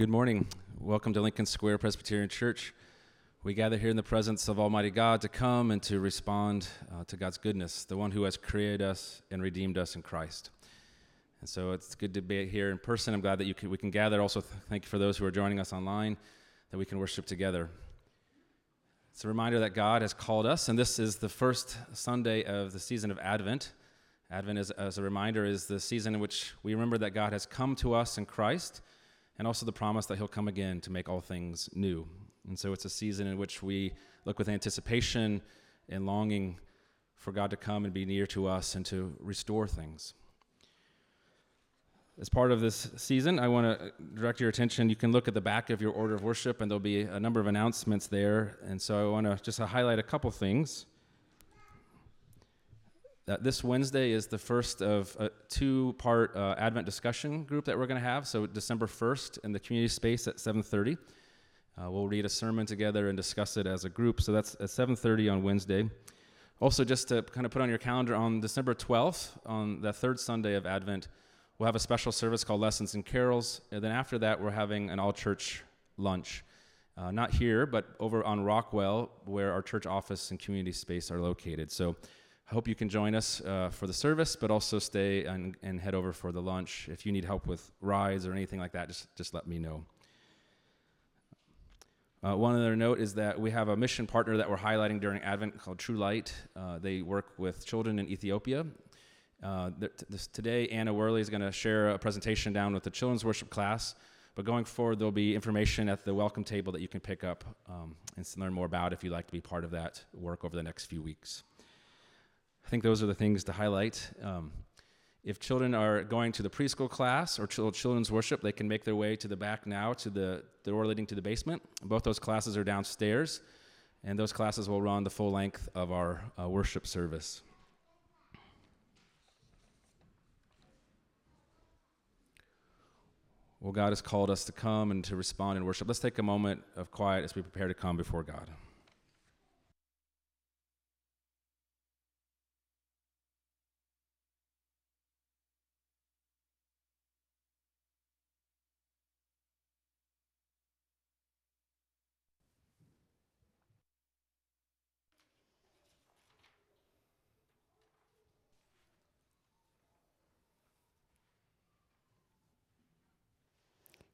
Good morning. Welcome to Lincoln Square Presbyterian Church. We gather here in the presence of Almighty God to come and to respond uh, to God's goodness, the one who has created us and redeemed us in Christ. And so it's good to be here in person. I'm glad that can, we can gather. Also, th- thank you for those who are joining us online, that we can worship together. It's a reminder that God has called us, and this is the first Sunday of the season of Advent. Advent, is, as a reminder, is the season in which we remember that God has come to us in Christ and also the promise that he'll come again to make all things new. And so it's a season in which we look with anticipation and longing for God to come and be near to us and to restore things. As part of this season, I want to direct your attention. You can look at the back of your order of worship, and there'll be a number of announcements there. And so I want to just highlight a couple things that this Wednesday is the first of a two part uh, Advent discussion group that we're going to have. So, December 1st in the community space at 7.30. Uh, we'll read a sermon together and discuss it as a group. So, that's at 7.30 on Wednesday. Also, just to kind of put on your calendar, on December 12th, on the third Sunday of Advent, we'll have a special service called Lessons and Carols. And then after that, we're having an all church lunch. Uh, not here, but over on Rockwell, where our church office and community space are located. So, I hope you can join us uh, for the service, but also stay and, and, head over for the lunch. If you need help with rides or anything like that, just, just let me know. Uh, one other note is that we have a mission partner that we're highlighting during Advent called True Light. Uh, they work with children in Ethiopia. Uh, this, today, Anna Worley is going to share a presentation down with the children's worship class. But going forward, there'll be information at the welcome table that you can pick up um, and learn more about if you'd like to be part of that work over the next few weeks. I think those are the things to highlight. Um, if children are going to the preschool class or children's worship, they can make their way to the back now to the door leading to the basement. Both those classes are downstairs, and those classes will run the full length of our uh, worship service. Well, God has called us to come and to respond in worship. Let's take a moment of quiet as we prepare to come before God.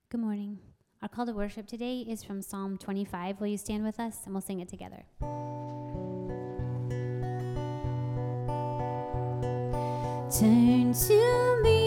Good morning. Our call to worship today is from Psalm 25. Will you stand with us and we'll sing it together? Turn to me,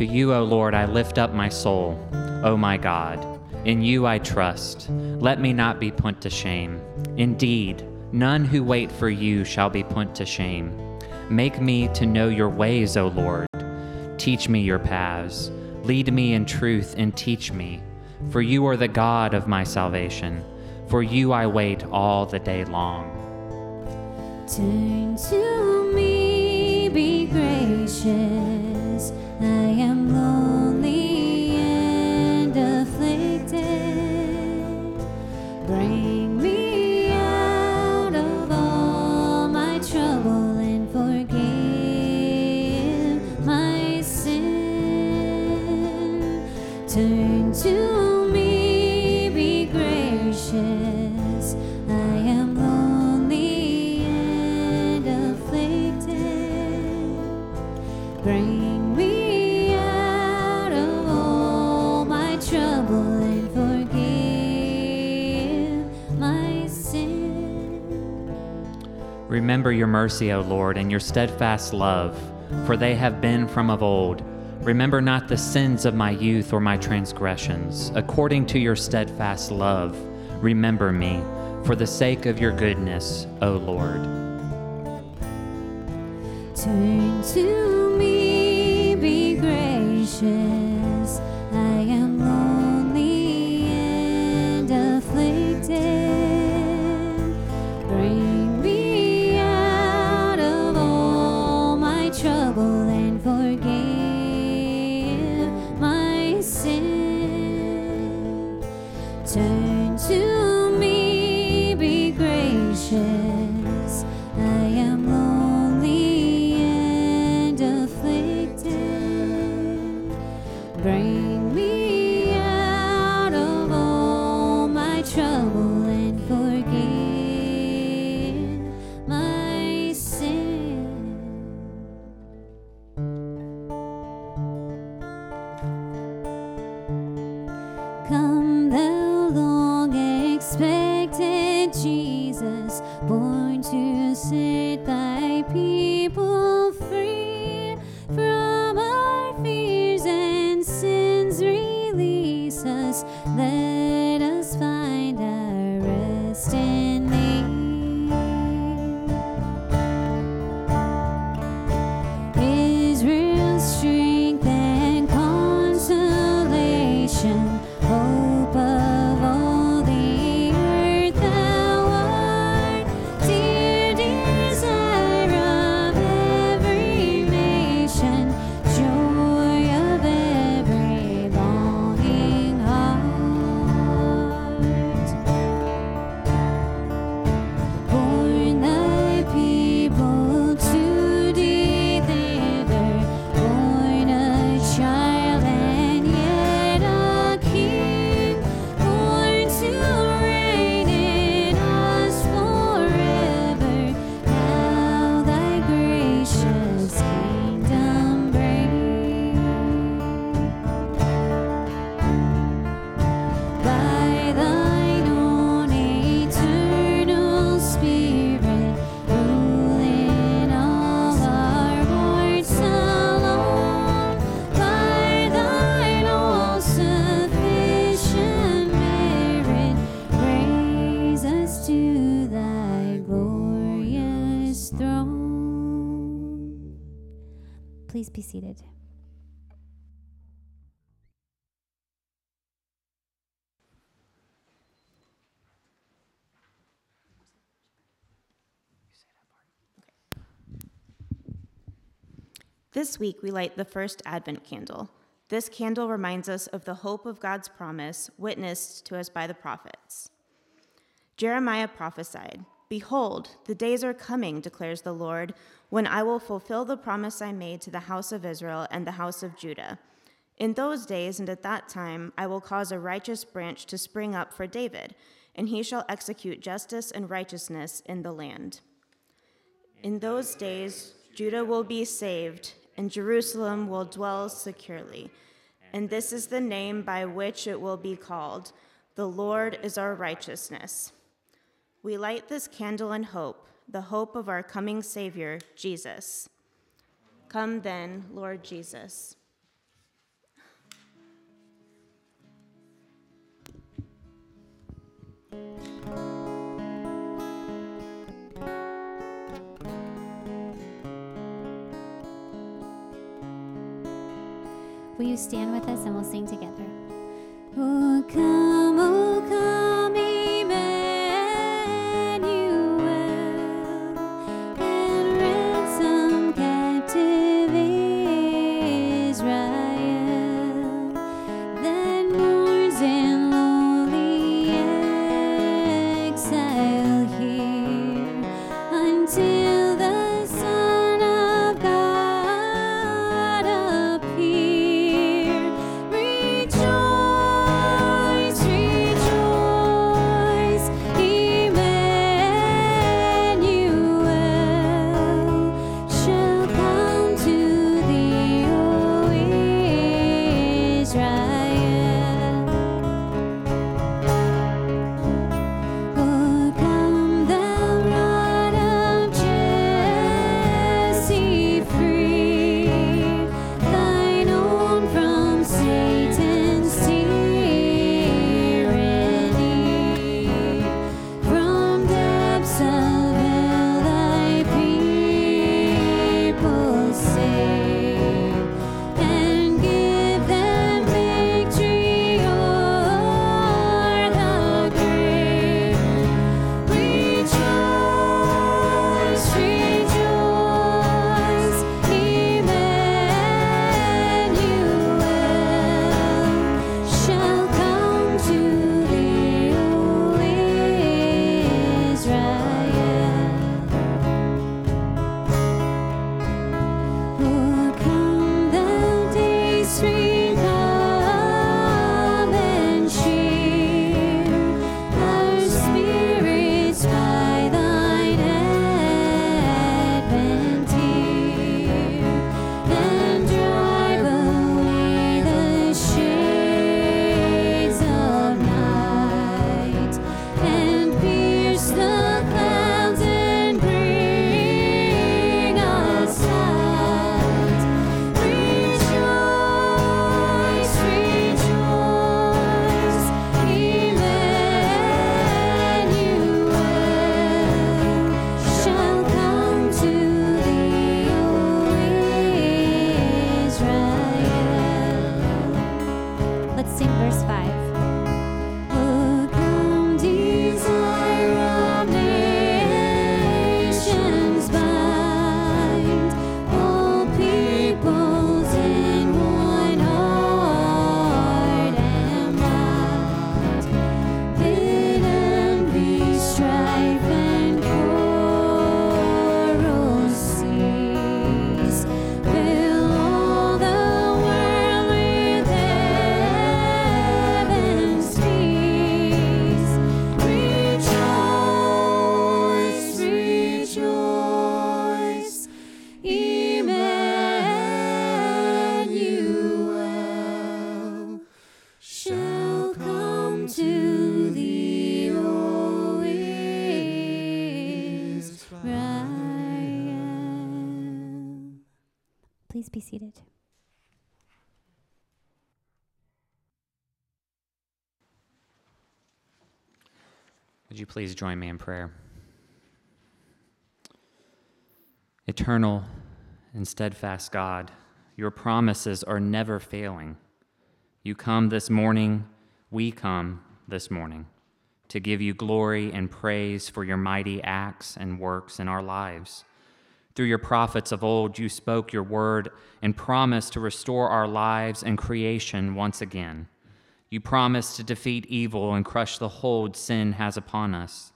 To you, O Lord, I lift up my soul. O my God. In you I trust. Let me not be put to shame. Indeed, none who wait for you shall be put to shame. Make me to know your ways, O Lord. Teach me your paths. Lead me in truth and teach me. For you are the God of my salvation. For you I wait all the day long. Turn to me, be gracious. Remember your mercy, O Lord, and your steadfast love, for they have been from of old. Remember not the sins of my youth or my transgressions. According to your steadfast love, remember me, for the sake of your goodness, O Lord. Turn to trouble and forgive seated. This week, we light the first Advent candle. This candle reminds us of the hope of God's promise witnessed to us by the prophets. Jeremiah prophesied Behold, the days are coming, declares the Lord, when I will fulfill the promise I made to the house of Israel and the house of Judah. In those days and at that time, I will cause a righteous branch to spring up for David, and he shall execute justice and righteousness in the land. In those days, Judah will be saved, and Jerusalem will dwell securely. And this is the name by which it will be called The Lord is our righteousness. We light this candle in hope, the hope of our coming Savior, Jesus. Come then, Lord Jesus. Will you stand with us and we'll sing together? Oh, come, you please join me in prayer? Eternal and steadfast God, your promises are never failing. You come this morning, we come this morning to give you glory and praise for your mighty acts and works in our lives. Through your prophets of old, you spoke your word and promised to restore our lives and creation once again. You promised to defeat evil and crush the hold sin has upon us.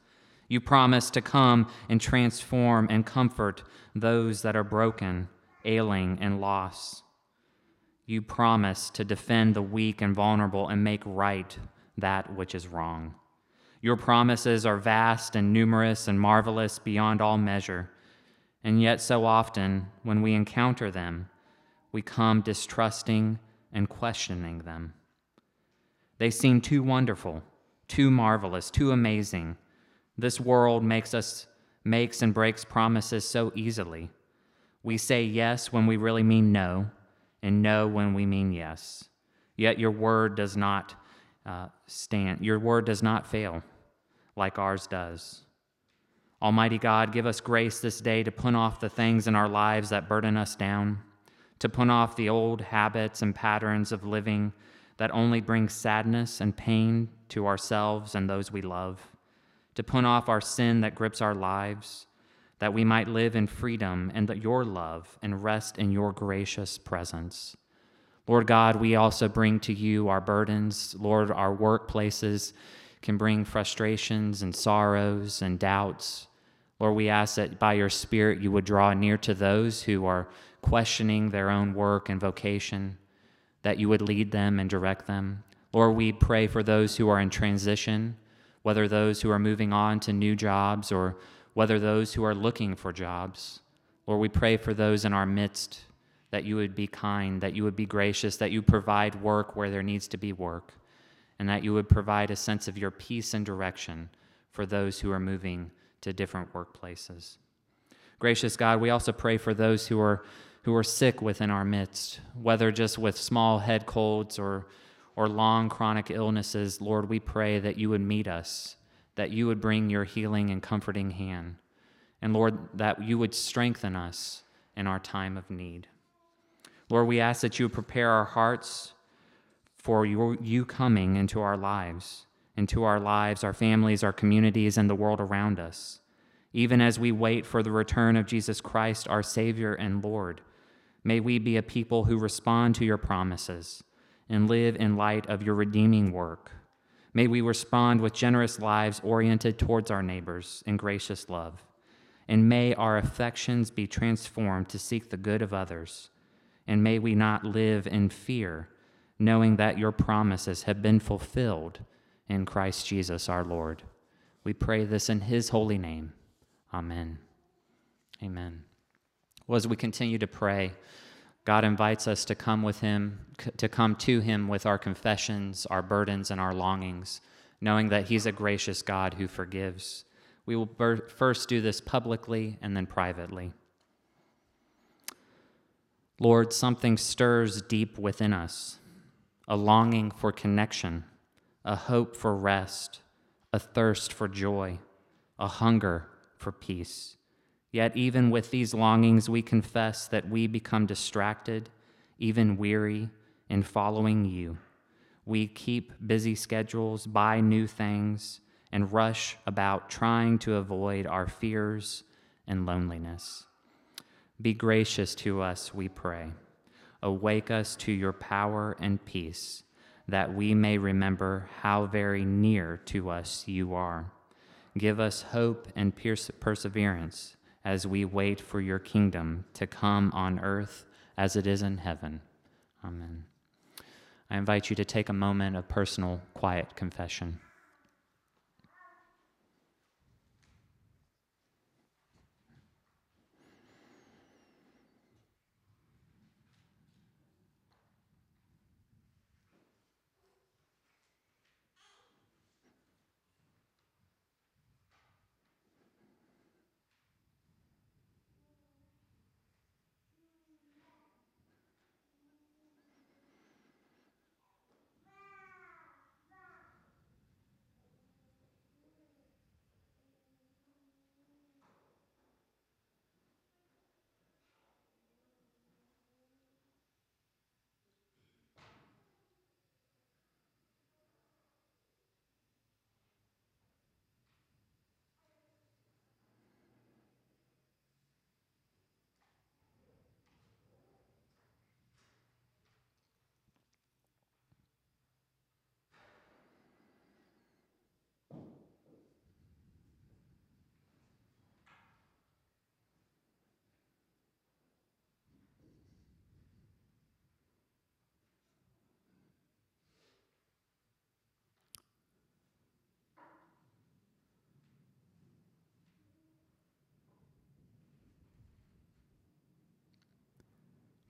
You promised to come and transform and comfort those that are broken, ailing, and lost. You promised to defend the weak and vulnerable and make right that which is wrong. Your promises are vast and numerous and marvelous beyond all measure. And yet, so often, when we encounter them, we come distrusting and questioning them. They seem too wonderful, too marvelous, too amazing. This world makes us makes and breaks promises so easily. We say yes when we really mean no, and no when we mean yes. Yet your word does not uh, stand. Your word does not fail, like ours does. Almighty God, give us grace this day to put off the things in our lives that burden us down, to put off the old habits and patterns of living that only brings sadness and pain to ourselves and those we love, to put off our sin that grips our lives, that we might live in freedom and your love and rest in your gracious presence. Lord God, we also bring to you our burdens. Lord, our workplaces can bring frustrations and sorrows and doubts. Lord, we ask that by your Spirit you would draw near to those who are questioning their own work and vocation, that you would lead them and direct them. Lord, we pray for those who are in transition, whether those who are moving on to new jobs or whether those who are looking for jobs. Lord, we pray for those in our midst that you would be kind, that you would be gracious, that you provide work where there needs to be work, and that you would provide a sense of your peace and direction for those who are moving to different workplaces. Gracious God, we also pray for those who are who are sick within our midst, whether just with small head colds or or long chronic illnesses. Lord, we pray that you would meet us, that you would bring your healing and comforting hand. And Lord, that you would strengthen us in our time of need. Lord, we ask that you would prepare our hearts for your, you coming into our lives, into our lives, our families, our communities, and the world around us. Even as we wait for the return of Jesus Christ, our Savior and Lord, may we be a people who respond to your promises and live in light of your redeeming work. May we respond with generous lives oriented towards our neighbors in gracious love. And may our affections be transformed to seek the good of others. And may we not live in fear, knowing that your promises have been fulfilled in Christ Jesus our Lord. We pray this in his holy name. Amen. Amen. Well, as we continue to pray, God invites us to come with him, to come to him with our confessions, our burdens, and our longings, knowing that he's a gracious God who forgives. We will first do this publicly and then privately. Lord, something stirs deep within us a longing for connection, a hope for rest, a thirst for joy, a hunger for peace. Yet, even with these longings, we confess that we become distracted, even weary, in following you. We keep busy schedules, buy new things, and rush about trying to avoid our fears and loneliness. Be gracious to us, we pray. Awake us to your power and peace, that we may remember how very near to us you are. Give us hope and perseverance as we wait for your kingdom to come on earth as it is in heaven. Amen. I invite you to take a moment of personal, quiet confession.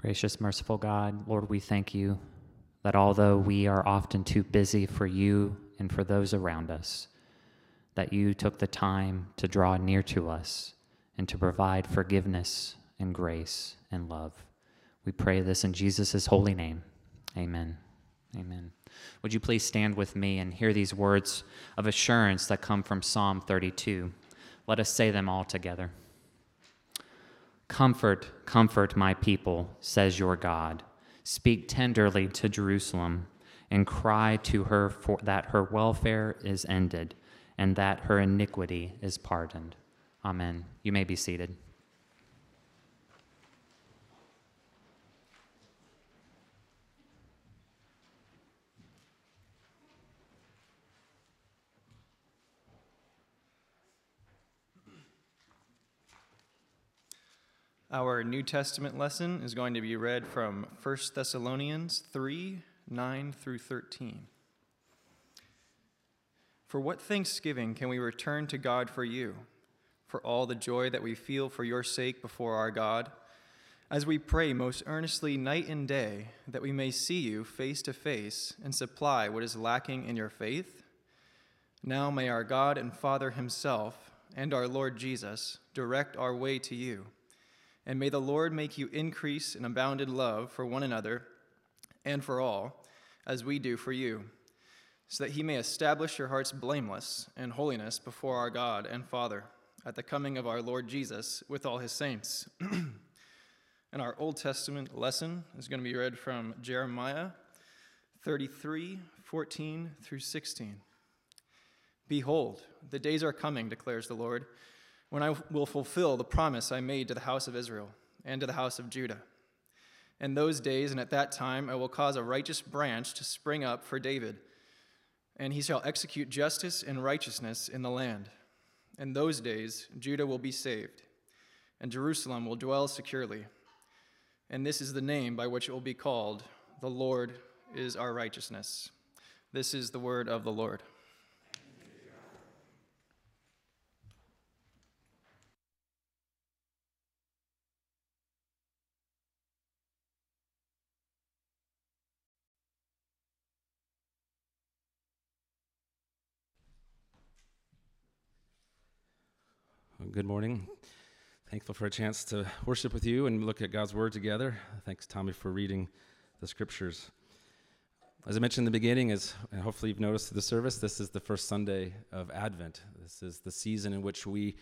Gracious, merciful God, Lord, we thank you that although we are often too busy for you and for those around us, that you took the time to draw near to us and to provide forgiveness and grace and love. We pray this in Jesus' holy name. Amen. Amen. Would you please stand with me and hear these words of assurance that come from Psalm 32? Let us say them all together. Comfort, comfort my people, says your God. Speak tenderly to Jerusalem and cry to her for, that her welfare is ended and that her iniquity is pardoned. Amen. You may be seated. Our New Testament lesson is going to be read from 1 Thessalonians 3 9 through 13. For what thanksgiving can we return to God for you, for all the joy that we feel for your sake before our God, as we pray most earnestly night and day that we may see you face to face and supply what is lacking in your faith? Now may our God and Father Himself and our Lord Jesus direct our way to you. And may the Lord make you increase in abounded love for one another and for all, as we do for you, so that he may establish your hearts blameless in holiness before our God and Father at the coming of our Lord Jesus with all his saints. and our Old Testament lesson is going to be read from Jeremiah 33 14 through 16. Behold, the days are coming, declares the Lord when I will fulfill the promise I made to the house of Israel and to the house of Judah. In those days and at that time, I will cause a righteous branch to spring up for David, and he shall execute justice and righteousness in the land. In those days, Judah will be saved, and Jerusalem will dwell securely. And this is the name by which it will be called The Lord is our righteousness. This is the word of the Lord. Good morning. Thankful for a chance to worship with you and look at God's Word together. Thanks, Tommy, for reading the scriptures. As I mentioned in the beginning, as hopefully you've noticed the service, this is the first Sunday of Advent. This is the season in which we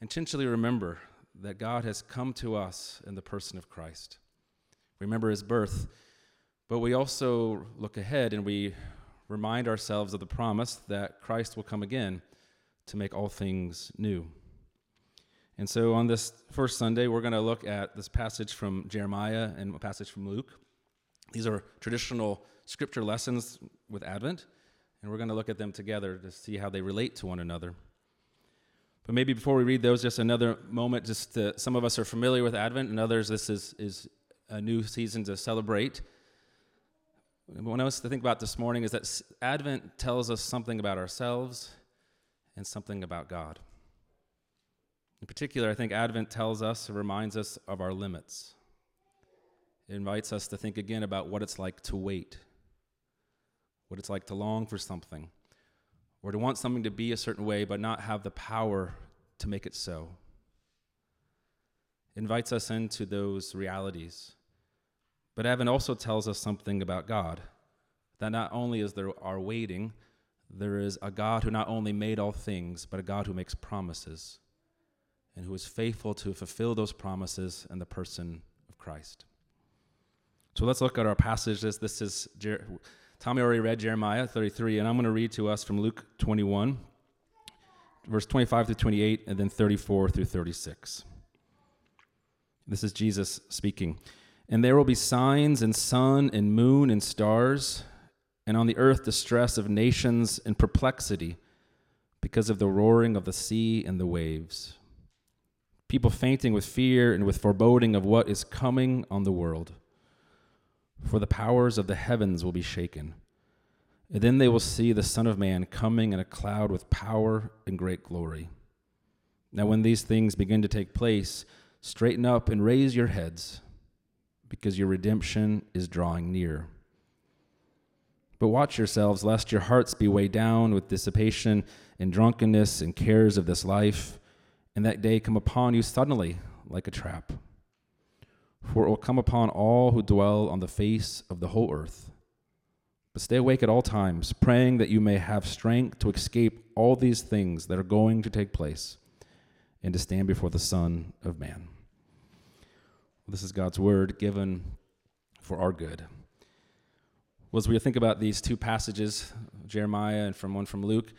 intentionally remember that God has come to us in the person of Christ. Remember his birth, but we also look ahead and we remind ourselves of the promise that Christ will come again to make all things new. And so on this first Sunday, we're going to look at this passage from Jeremiah and a passage from Luke. These are traditional scripture lessons with Advent, and we're going to look at them together to see how they relate to one another. But maybe before we read those, just another moment. Just to, some of us are familiar with Advent, and others, this is, is a new season to celebrate. What I want us to think about this morning is that Advent tells us something about ourselves and something about God. In particular, I think Advent tells us, reminds us of our limits. It invites us to think again about what it's like to wait, what it's like to long for something, or to want something to be a certain way but not have the power to make it so. It invites us into those realities. But Advent also tells us something about God that not only is there our waiting, there is a God who not only made all things, but a God who makes promises and who is faithful to fulfill those promises in the person of Christ. So let's look at our passages. This is Jer- Tommy already read Jeremiah 33, and I'm going to read to us from Luke 21, verse 25 through 28, and then 34 through 36. This is Jesus speaking. And there will be signs in sun and moon and stars, and on the earth distress of nations and perplexity because of the roaring of the sea and the waves people fainting with fear and with foreboding of what is coming on the world. For the powers of the heavens will be shaken. And then they will see the Son of Man coming in a cloud with power and great glory. Now, when these things begin to take place, straighten up and raise your heads, because your redemption is drawing near. But watch yourselves, lest your hearts be weighed down with dissipation and drunkenness and cares of this life and that day come upon you suddenly like a trap. For it will come upon all who dwell on the face of the whole earth. But stay awake at all times, praying that you may have strength to escape all these things that are going to take place and to stand before the Son of Man. This is God's word given for our good. Well, as we think about these two passages, Jeremiah and from one from Luke,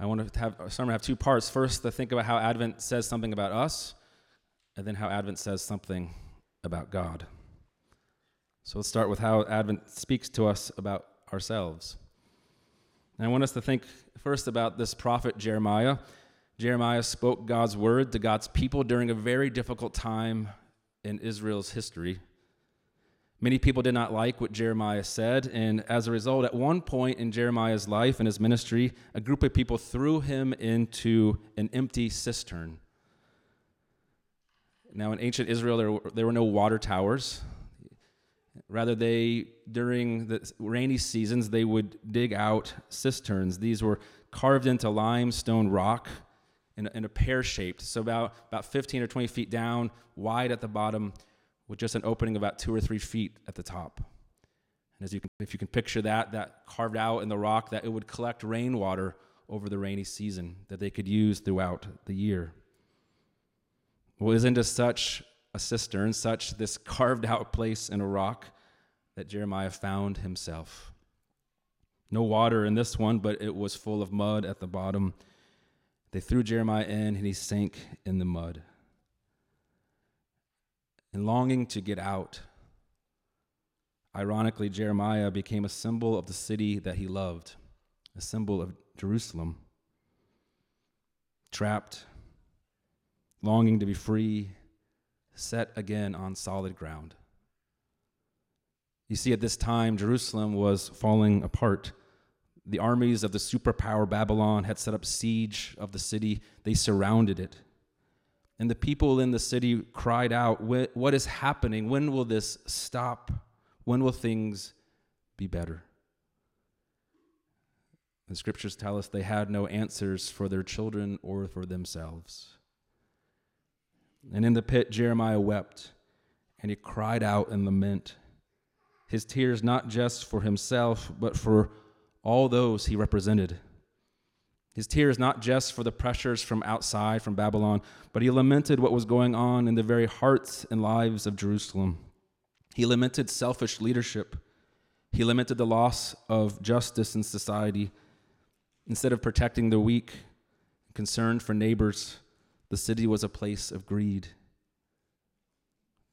I want to have uh, our sermon have two parts. First, to think about how Advent says something about us, and then how Advent says something about God. So let's start with how Advent speaks to us about ourselves. And I want us to think first about this prophet Jeremiah. Jeremiah spoke God's word to God's people during a very difficult time in Israel's history. Many people did not like what Jeremiah said, and as a result, at one point in Jeremiah's life and his ministry, a group of people threw him into an empty cistern. Now, in ancient Israel, there were, there were no water towers. Rather, they, during the rainy seasons, they would dig out cisterns. These were carved into limestone rock in a, in a pear shaped, so about, about 15 or 20 feet down, wide at the bottom, with just an opening about two or three feet at the top. And as you can, if you can picture that, that carved out in the rock, that it would collect rainwater over the rainy season that they could use throughout the year. Well, isn't it such a cistern, such this carved out place in a rock that Jeremiah found himself? No water in this one, but it was full of mud at the bottom. They threw Jeremiah in, and he sank in the mud and longing to get out. Ironically, Jeremiah became a symbol of the city that he loved, a symbol of Jerusalem. Trapped, longing to be free, set again on solid ground. You see, at this time, Jerusalem was falling apart. The armies of the superpower Babylon had set up siege of the city, they surrounded it. And the people in the city cried out, What is happening? When will this stop? When will things be better? The scriptures tell us they had no answers for their children or for themselves. And in the pit, Jeremiah wept and he cried out in lament. His tears not just for himself, but for all those he represented. His tears not just for the pressures from outside, from Babylon, but he lamented what was going on in the very hearts and lives of Jerusalem. He lamented selfish leadership, He lamented the loss of justice in society. Instead of protecting the weak, concerned for neighbors, the city was a place of greed.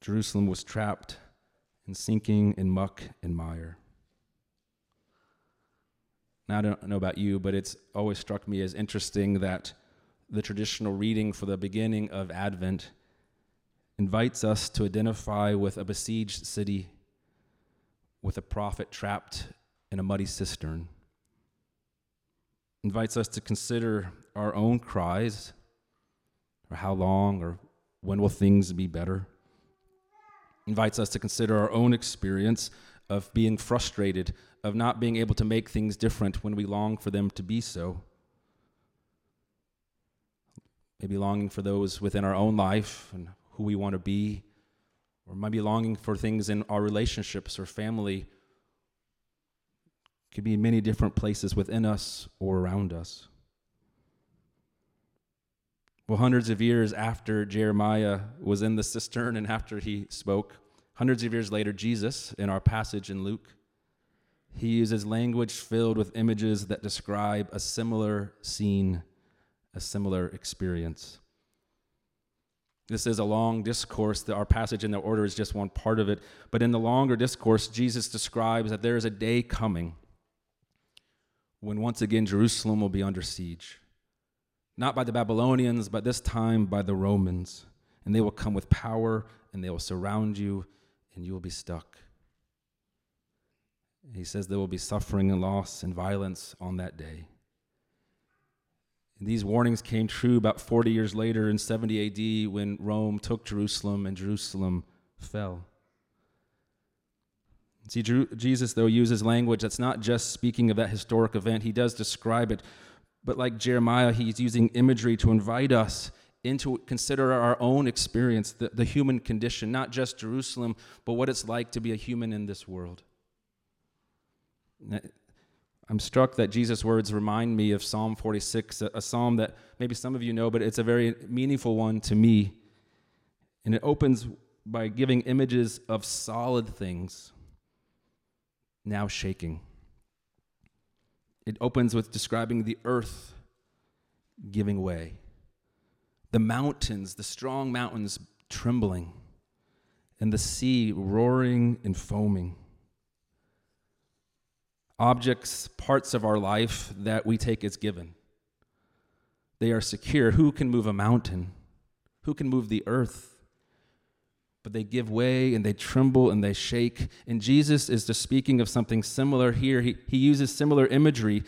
Jerusalem was trapped and sinking in muck and mire. Now, I don't know about you, but it's always struck me as interesting that the traditional reading for the beginning of Advent invites us to identify with a besieged city, with a prophet trapped in a muddy cistern, invites us to consider our own cries, or how long, or when will things be better, invites us to consider our own experience of being frustrated, of not being able to make things different when we long for them to be so. Maybe longing for those within our own life and who we want to be, or maybe longing for things in our relationships or family. Could be in many different places within us or around us. Well, hundreds of years after Jeremiah was in the cistern and after he spoke, hundreds of years later, Jesus, in our passage in Luke, he uses language filled with images that describe a similar scene, a similar experience. This is a long discourse. Our passage in the order is just one part of it. But in the longer discourse, Jesus describes that there is a day coming when once again Jerusalem will be under siege. Not by the Babylonians, but this time by the Romans. And they will come with power and they will surround you and you will be stuck. He says there will be suffering and loss and violence on that day. And these warnings came true about 40 years later in 70 AD when Rome took Jerusalem and Jerusalem fell. See, Jesus, though, uses language that's not just speaking of that historic event, he does describe it. But like Jeremiah, he's using imagery to invite us into consider our own experience, the, the human condition, not just Jerusalem, but what it's like to be a human in this world. I'm struck that Jesus' words remind me of Psalm 46, a, a, psalm that maybe some of you know, but it's a very meaningful one to me. And it opens by giving images of solid things now shaking. It opens with describing the earth giving way, the mountains, the strong mountains trembling, and the sea roaring and foaming objects, parts of our life that we take as given. They are secure. Who can move a mountain? Who can move the earth? But they give way and they tremble and they shake. And Jesus is just speaking of something similar here. He, he uses similar imagery.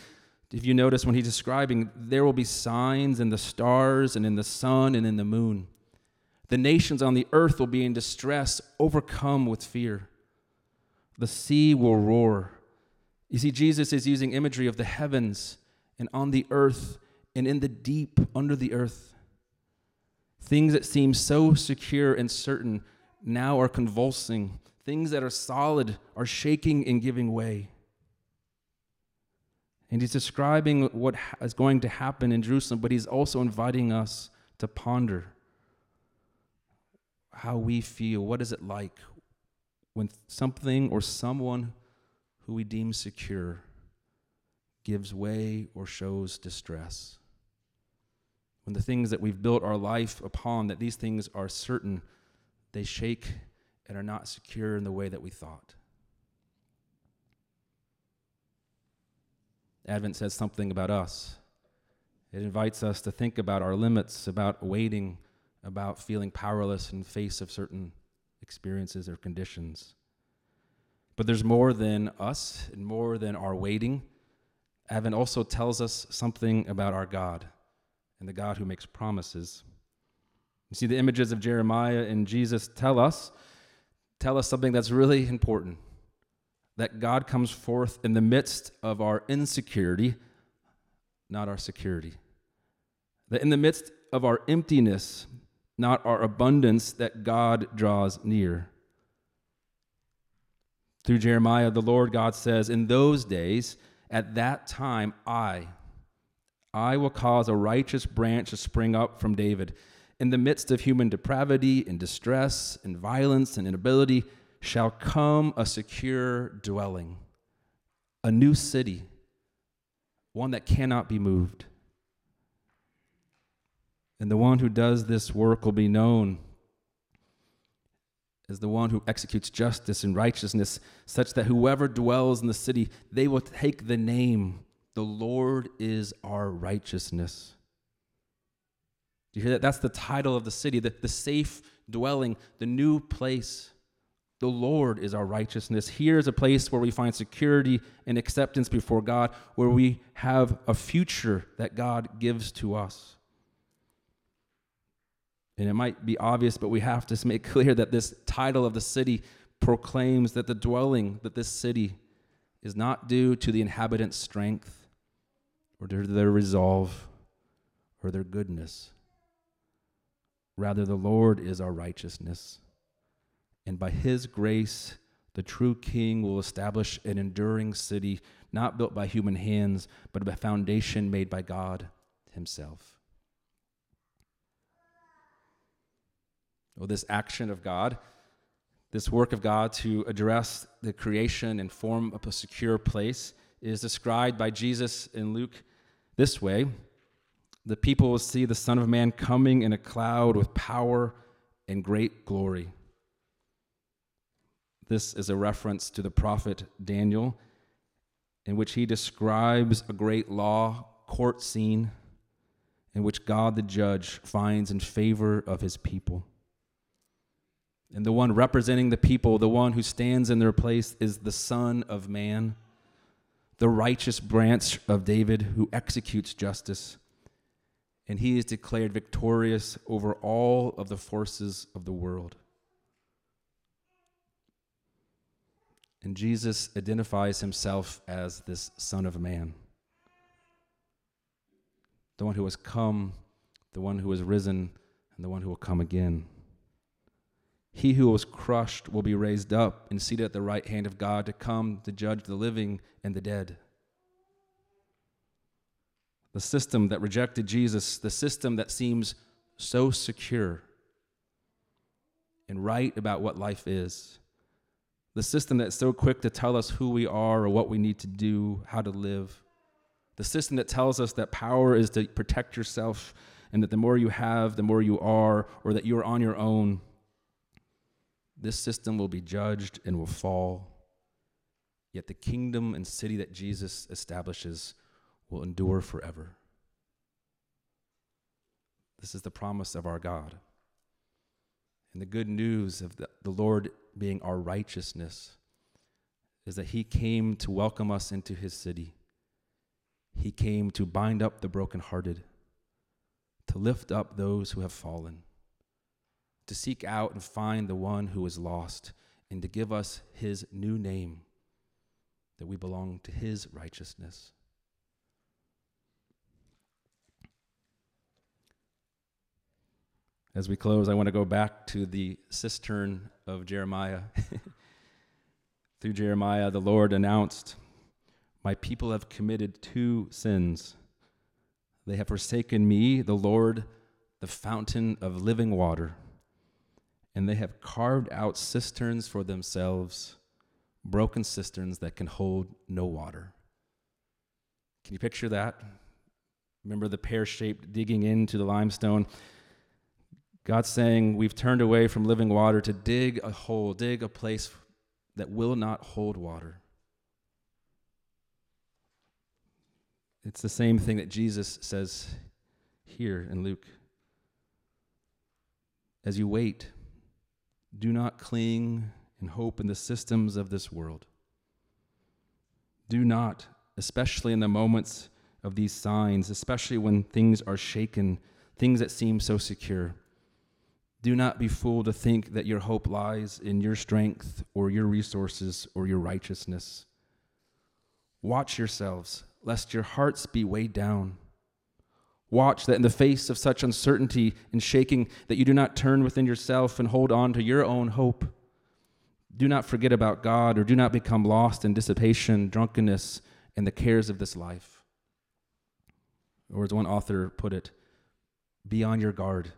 If you notice when he's describing, there will be signs in the stars and in the sun and in the moon. The nations on the earth will be in distress, overcome with fear. The sea will roar you see, Jesus is using imagery of the heavens and on the earth and in the deep under the earth. Things that seem so secure and certain now are convulsing. Things that are solid are shaking and giving way. And he's describing what is going to happen in Jerusalem, but he's also inviting us to ponder how we feel. What is it like when something or someone who we deem secure gives way or shows distress. When the things that we've built our life upon, that these things are certain, they shake and are not secure in the way that we thought. Advent says something about us. It invites us to think about our limits, about waiting, about feeling powerless in face of certain experiences or conditions. But there's more than us and more than our waiting. Advent also tells us something about our God and the God who makes promises. You see, the images of Jeremiah and Jesus tell us, tell us something that's really important that God comes forth in the midst of our insecurity, not our security. That in the midst of our emptiness, not our abundance, that God draws near. Through Jeremiah, the Lord God says, In those days, at that time, I, I will cause a righteous branch to spring up from David. In the midst of human depravity and distress and violence and inability shall come a secure dwelling, a new city, one that cannot be moved. And the one who does this work will be known as the one who executes justice and righteousness, such that whoever dwells in the city, they will take the name, the Lord is our righteousness. Do you hear that? That's the title of the city, the, the safe dwelling, the new place. The Lord is our righteousness. Here is a place where we find security and acceptance before God, where we have a future that God gives to us. And it might be obvious, but we have to make clear that this title of the city proclaims that the dwelling, that this city is not due to the inhabitants' strength or to their resolve or their goodness. Rather, the Lord is our righteousness. And by his grace, the true king will establish an enduring city, not built by human hands, but a foundation made by God himself. Well, this action of God, this work of God to address the creation and form up a secure place, is described by Jesus in Luke this way The people will see the Son of Man coming in a cloud with power and great glory. This is a reference to the prophet Daniel, in which he describes a great law court scene in which God the judge finds in favor of his people. And the one representing the people, the one who stands in their place, is the Son of Man, the righteous branch of David who executes justice. And he is declared victorious over all of the forces of the world. And Jesus identifies himself as this Son of Man, the one who has come, the one who has risen, and the one who will come again. He who was crushed will be raised up and seated at the right hand of God to come to judge the living and the dead. The system that rejected Jesus, the system that seems so secure and right about what life is, the system that's so quick to tell us who we are or what we need to do, how to live, the system that tells us that power is to protect yourself and that the more you have, the more you are, or that you're on your own this system will be judged and will fall. Yet the kingdom and city that Jesus establishes will endure forever. This is the promise of our God. And the good news of the, the Lord being our righteousness is that He came to welcome us into His city. He came to bind up the brokenhearted, to lift up those who have fallen to seek out and find the one who is lost, and to give us his new name, that we belong to his righteousness. As we close, I want to go back to the cistern of Jeremiah. Through Jeremiah, the Lord announced, My people have committed two sins. They have forsaken me, the Lord, the fountain of living water and they have carved out cisterns for themselves, broken cisterns that can hold no water. Can you picture that? Remember the pear shaped digging into the limestone? God's saying, We've turned away from living water to dig a hole, dig a place that will not hold water. It's the same thing that Jesus says here in Luke. As you wait, do not cling and hope in the systems of this world. Do not, especially in the moments of these signs, especially when things are shaken, things that seem so secure. Do not be fooled to think that your hope lies in your strength or your resources or your righteousness. Watch yourselves, lest your hearts be weighed down Watch that in the face of such uncertainty and shaking that you do not turn within yourself and hold on to your own hope. Do not forget about God or do not become lost in dissipation, drunkenness, and the cares of this life. Or as one author put it, be on your guard.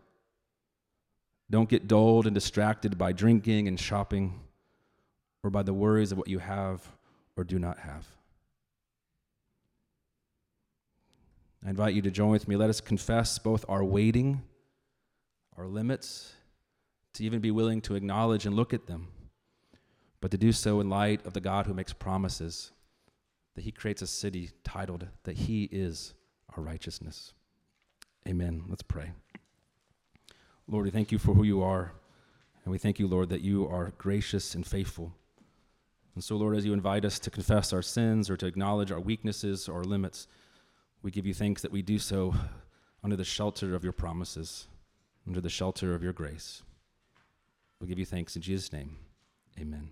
Don't get dulled and distracted by drinking and shopping or by the worries of what you have or do not have. I invite you to join with me. Let us confess both our waiting, our limits, to even be willing to acknowledge and look at them, but to do so in light of the God who makes promises, that He creates a city titled that He is our righteousness. Amen. Let's pray. Lord, we thank you for who you are, and we thank you, Lord, that you are gracious and faithful. And so, Lord, as you invite us to confess our sins or to acknowledge our weaknesses or limits, we give you thanks that we do so under the shelter of your promises, under the shelter of your grace. We give you thanks in Jesus' name. Amen.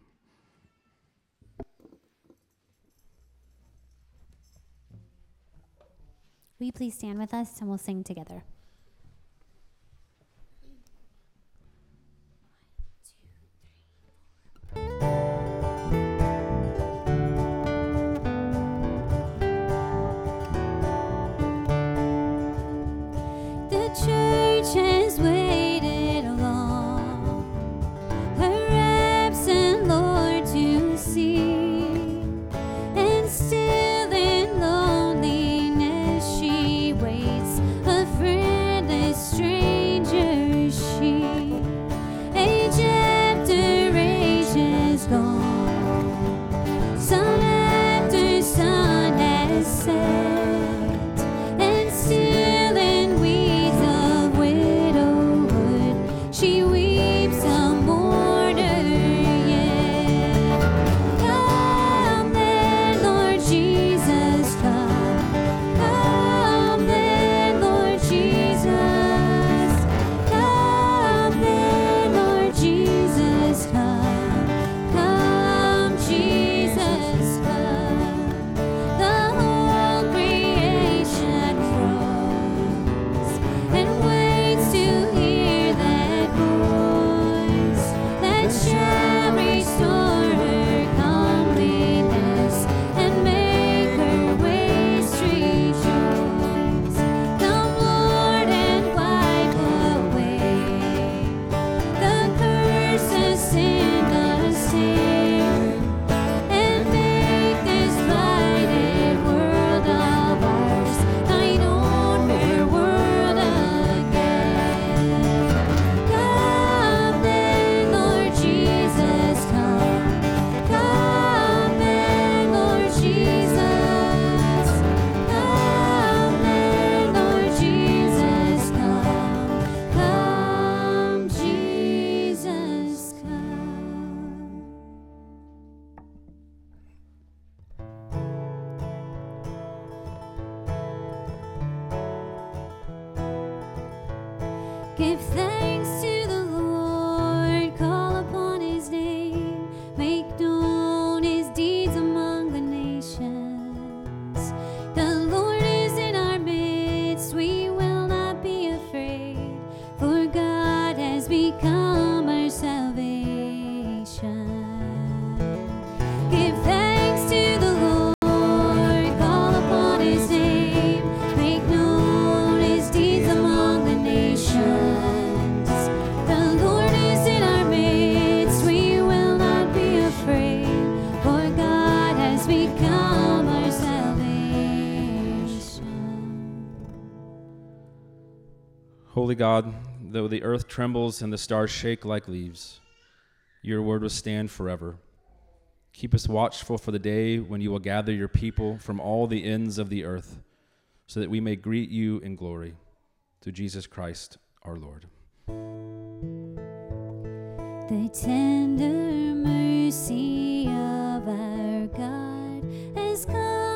Will you please stand with us and we'll sing together? Give thanks to the earth trembles and the stars shake like leaves, your word will stand forever. Keep us watchful for the day when you will gather your people from all the ends of the earth, so that we may greet you in glory. Through Jesus Christ our Lord. The tender mercy of our God has come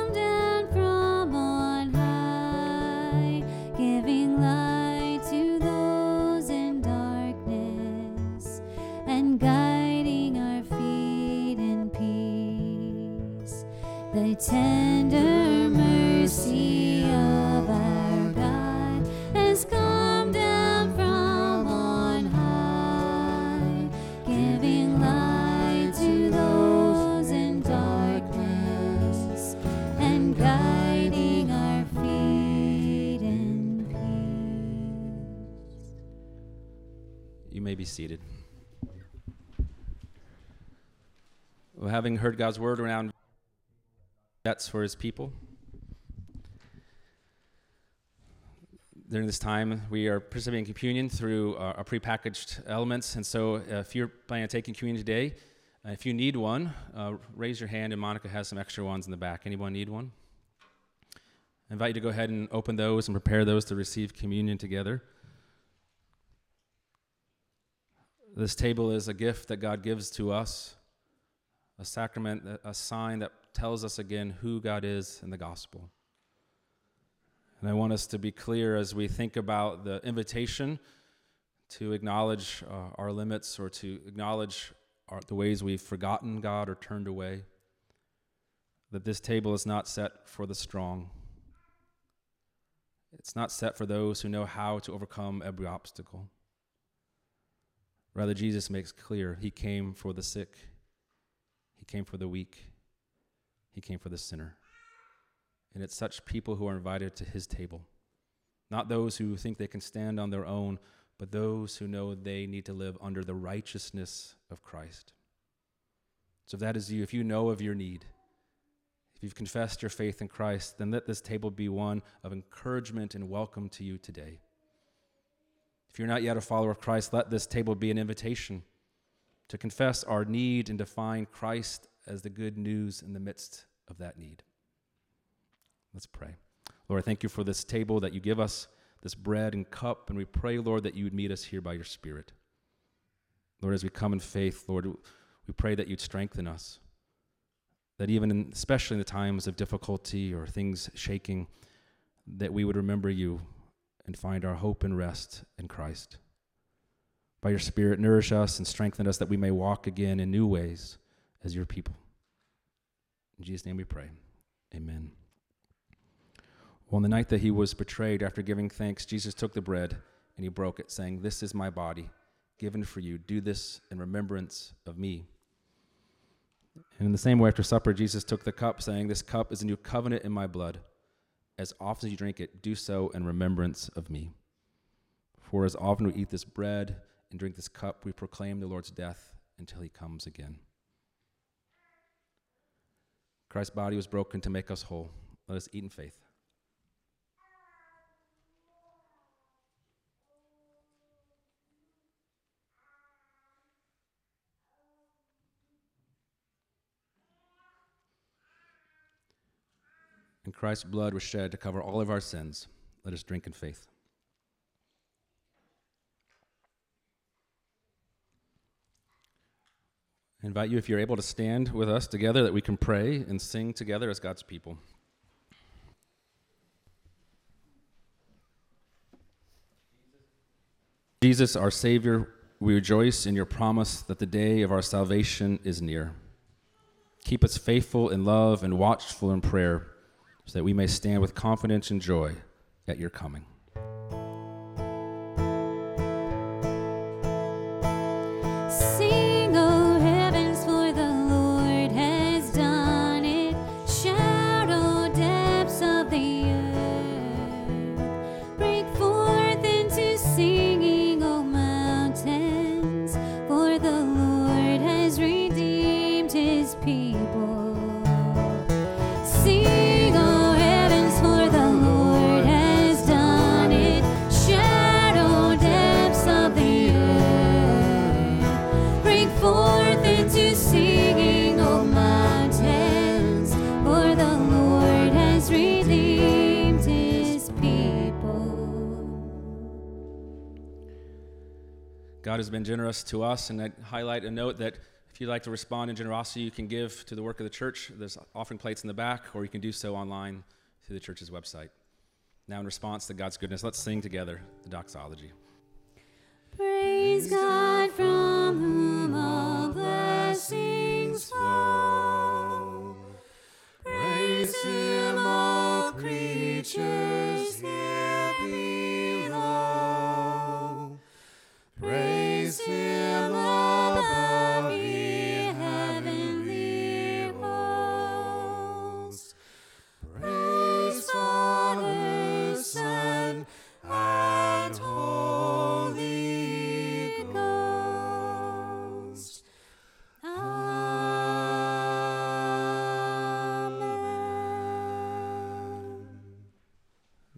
The tender mercy of our God has come down from on high, giving light to those in darkness and guiding our feet in peace. You may be seated. Well, having heard God's word around that's for his people. during this time, we are participating in communion through uh, our prepackaged elements. And so, uh, if you're planning on taking communion today, uh, if you need one, uh, raise your hand, and Monica has some extra ones in the back. Anyone need one? I invite you to go ahead and open those and prepare those to receive communion together. This table is a gift that God gives to us, a sacrament, a sign that tells us again who God is in the gospel. And I want us to be clear as we think about the invitation to acknowledge uh, our limits or to acknowledge our, the ways we've forgotten God or turned away, that this table is not set for the strong. It's not set for those who know how to overcome every obstacle. Rather, Jesus makes clear he came for the sick, he came for the weak, he came for the sinner. And it's such people who are invited to his table. Not those who think they can stand on their own, but those who know they need to live under the righteousness of Christ. So if that is you, if you know of your need, if you've confessed your faith in Christ, then let this table be one of encouragement and welcome to you today. If you're not yet a follower of Christ, let this table be an invitation to confess our need and to find Christ as the good news in the midst of that need. Let's pray. Lord, I thank you for this table that you give us, this bread and cup, and we pray, Lord, that you would meet us here by your Spirit. Lord, as we come in faith, Lord, we pray that you'd strengthen us. That even, in, especially in the times of difficulty or things shaking, that we would remember you and find our hope and rest in Christ. By your Spirit, nourish us and strengthen us that we may walk again in new ways as your people. In Jesus' name we pray. Amen. Well, on the night that he was betrayed, after giving thanks, Jesus took the bread and he broke it, saying, This is my body given for you. Do this in remembrance of me. And in the same way, after supper, Jesus took the cup, saying, This cup is a new covenant in my blood. As often as you drink it, do so in remembrance of me. For as often we eat this bread and drink this cup, we proclaim the Lord's death until he comes again. Christ's body was broken to make us whole. Let us eat in faith. And Christ's blood was shed to cover all of our sins. Let us drink in faith. I invite you, if you're able to stand with us together, that we can pray and sing together as God's people. Jesus, our Savior, we rejoice in your promise that the day of our salvation is near. Keep us faithful in love and watchful in prayer so that we may stand with confidence and joy at your coming. God has been generous to us, and I highlight a note that if you'd like to respond in generosity, you can give to the work of the church. There's offering plates in the back, or you can do so online through the church's website. Now, in response to God's goodness, let's sing together the doxology. Praise God from whom all blessings flow. Praise Him, all creatures here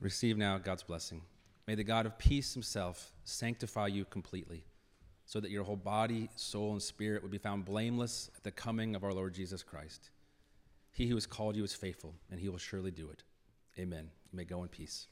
Receive now God's blessing. May the God of peace himself sanctify you completely, so that your whole body, soul, and spirit would be found blameless at the coming of our Lord Jesus Christ. He who has called you is faithful, and he will surely do it. Amen. You may go in peace.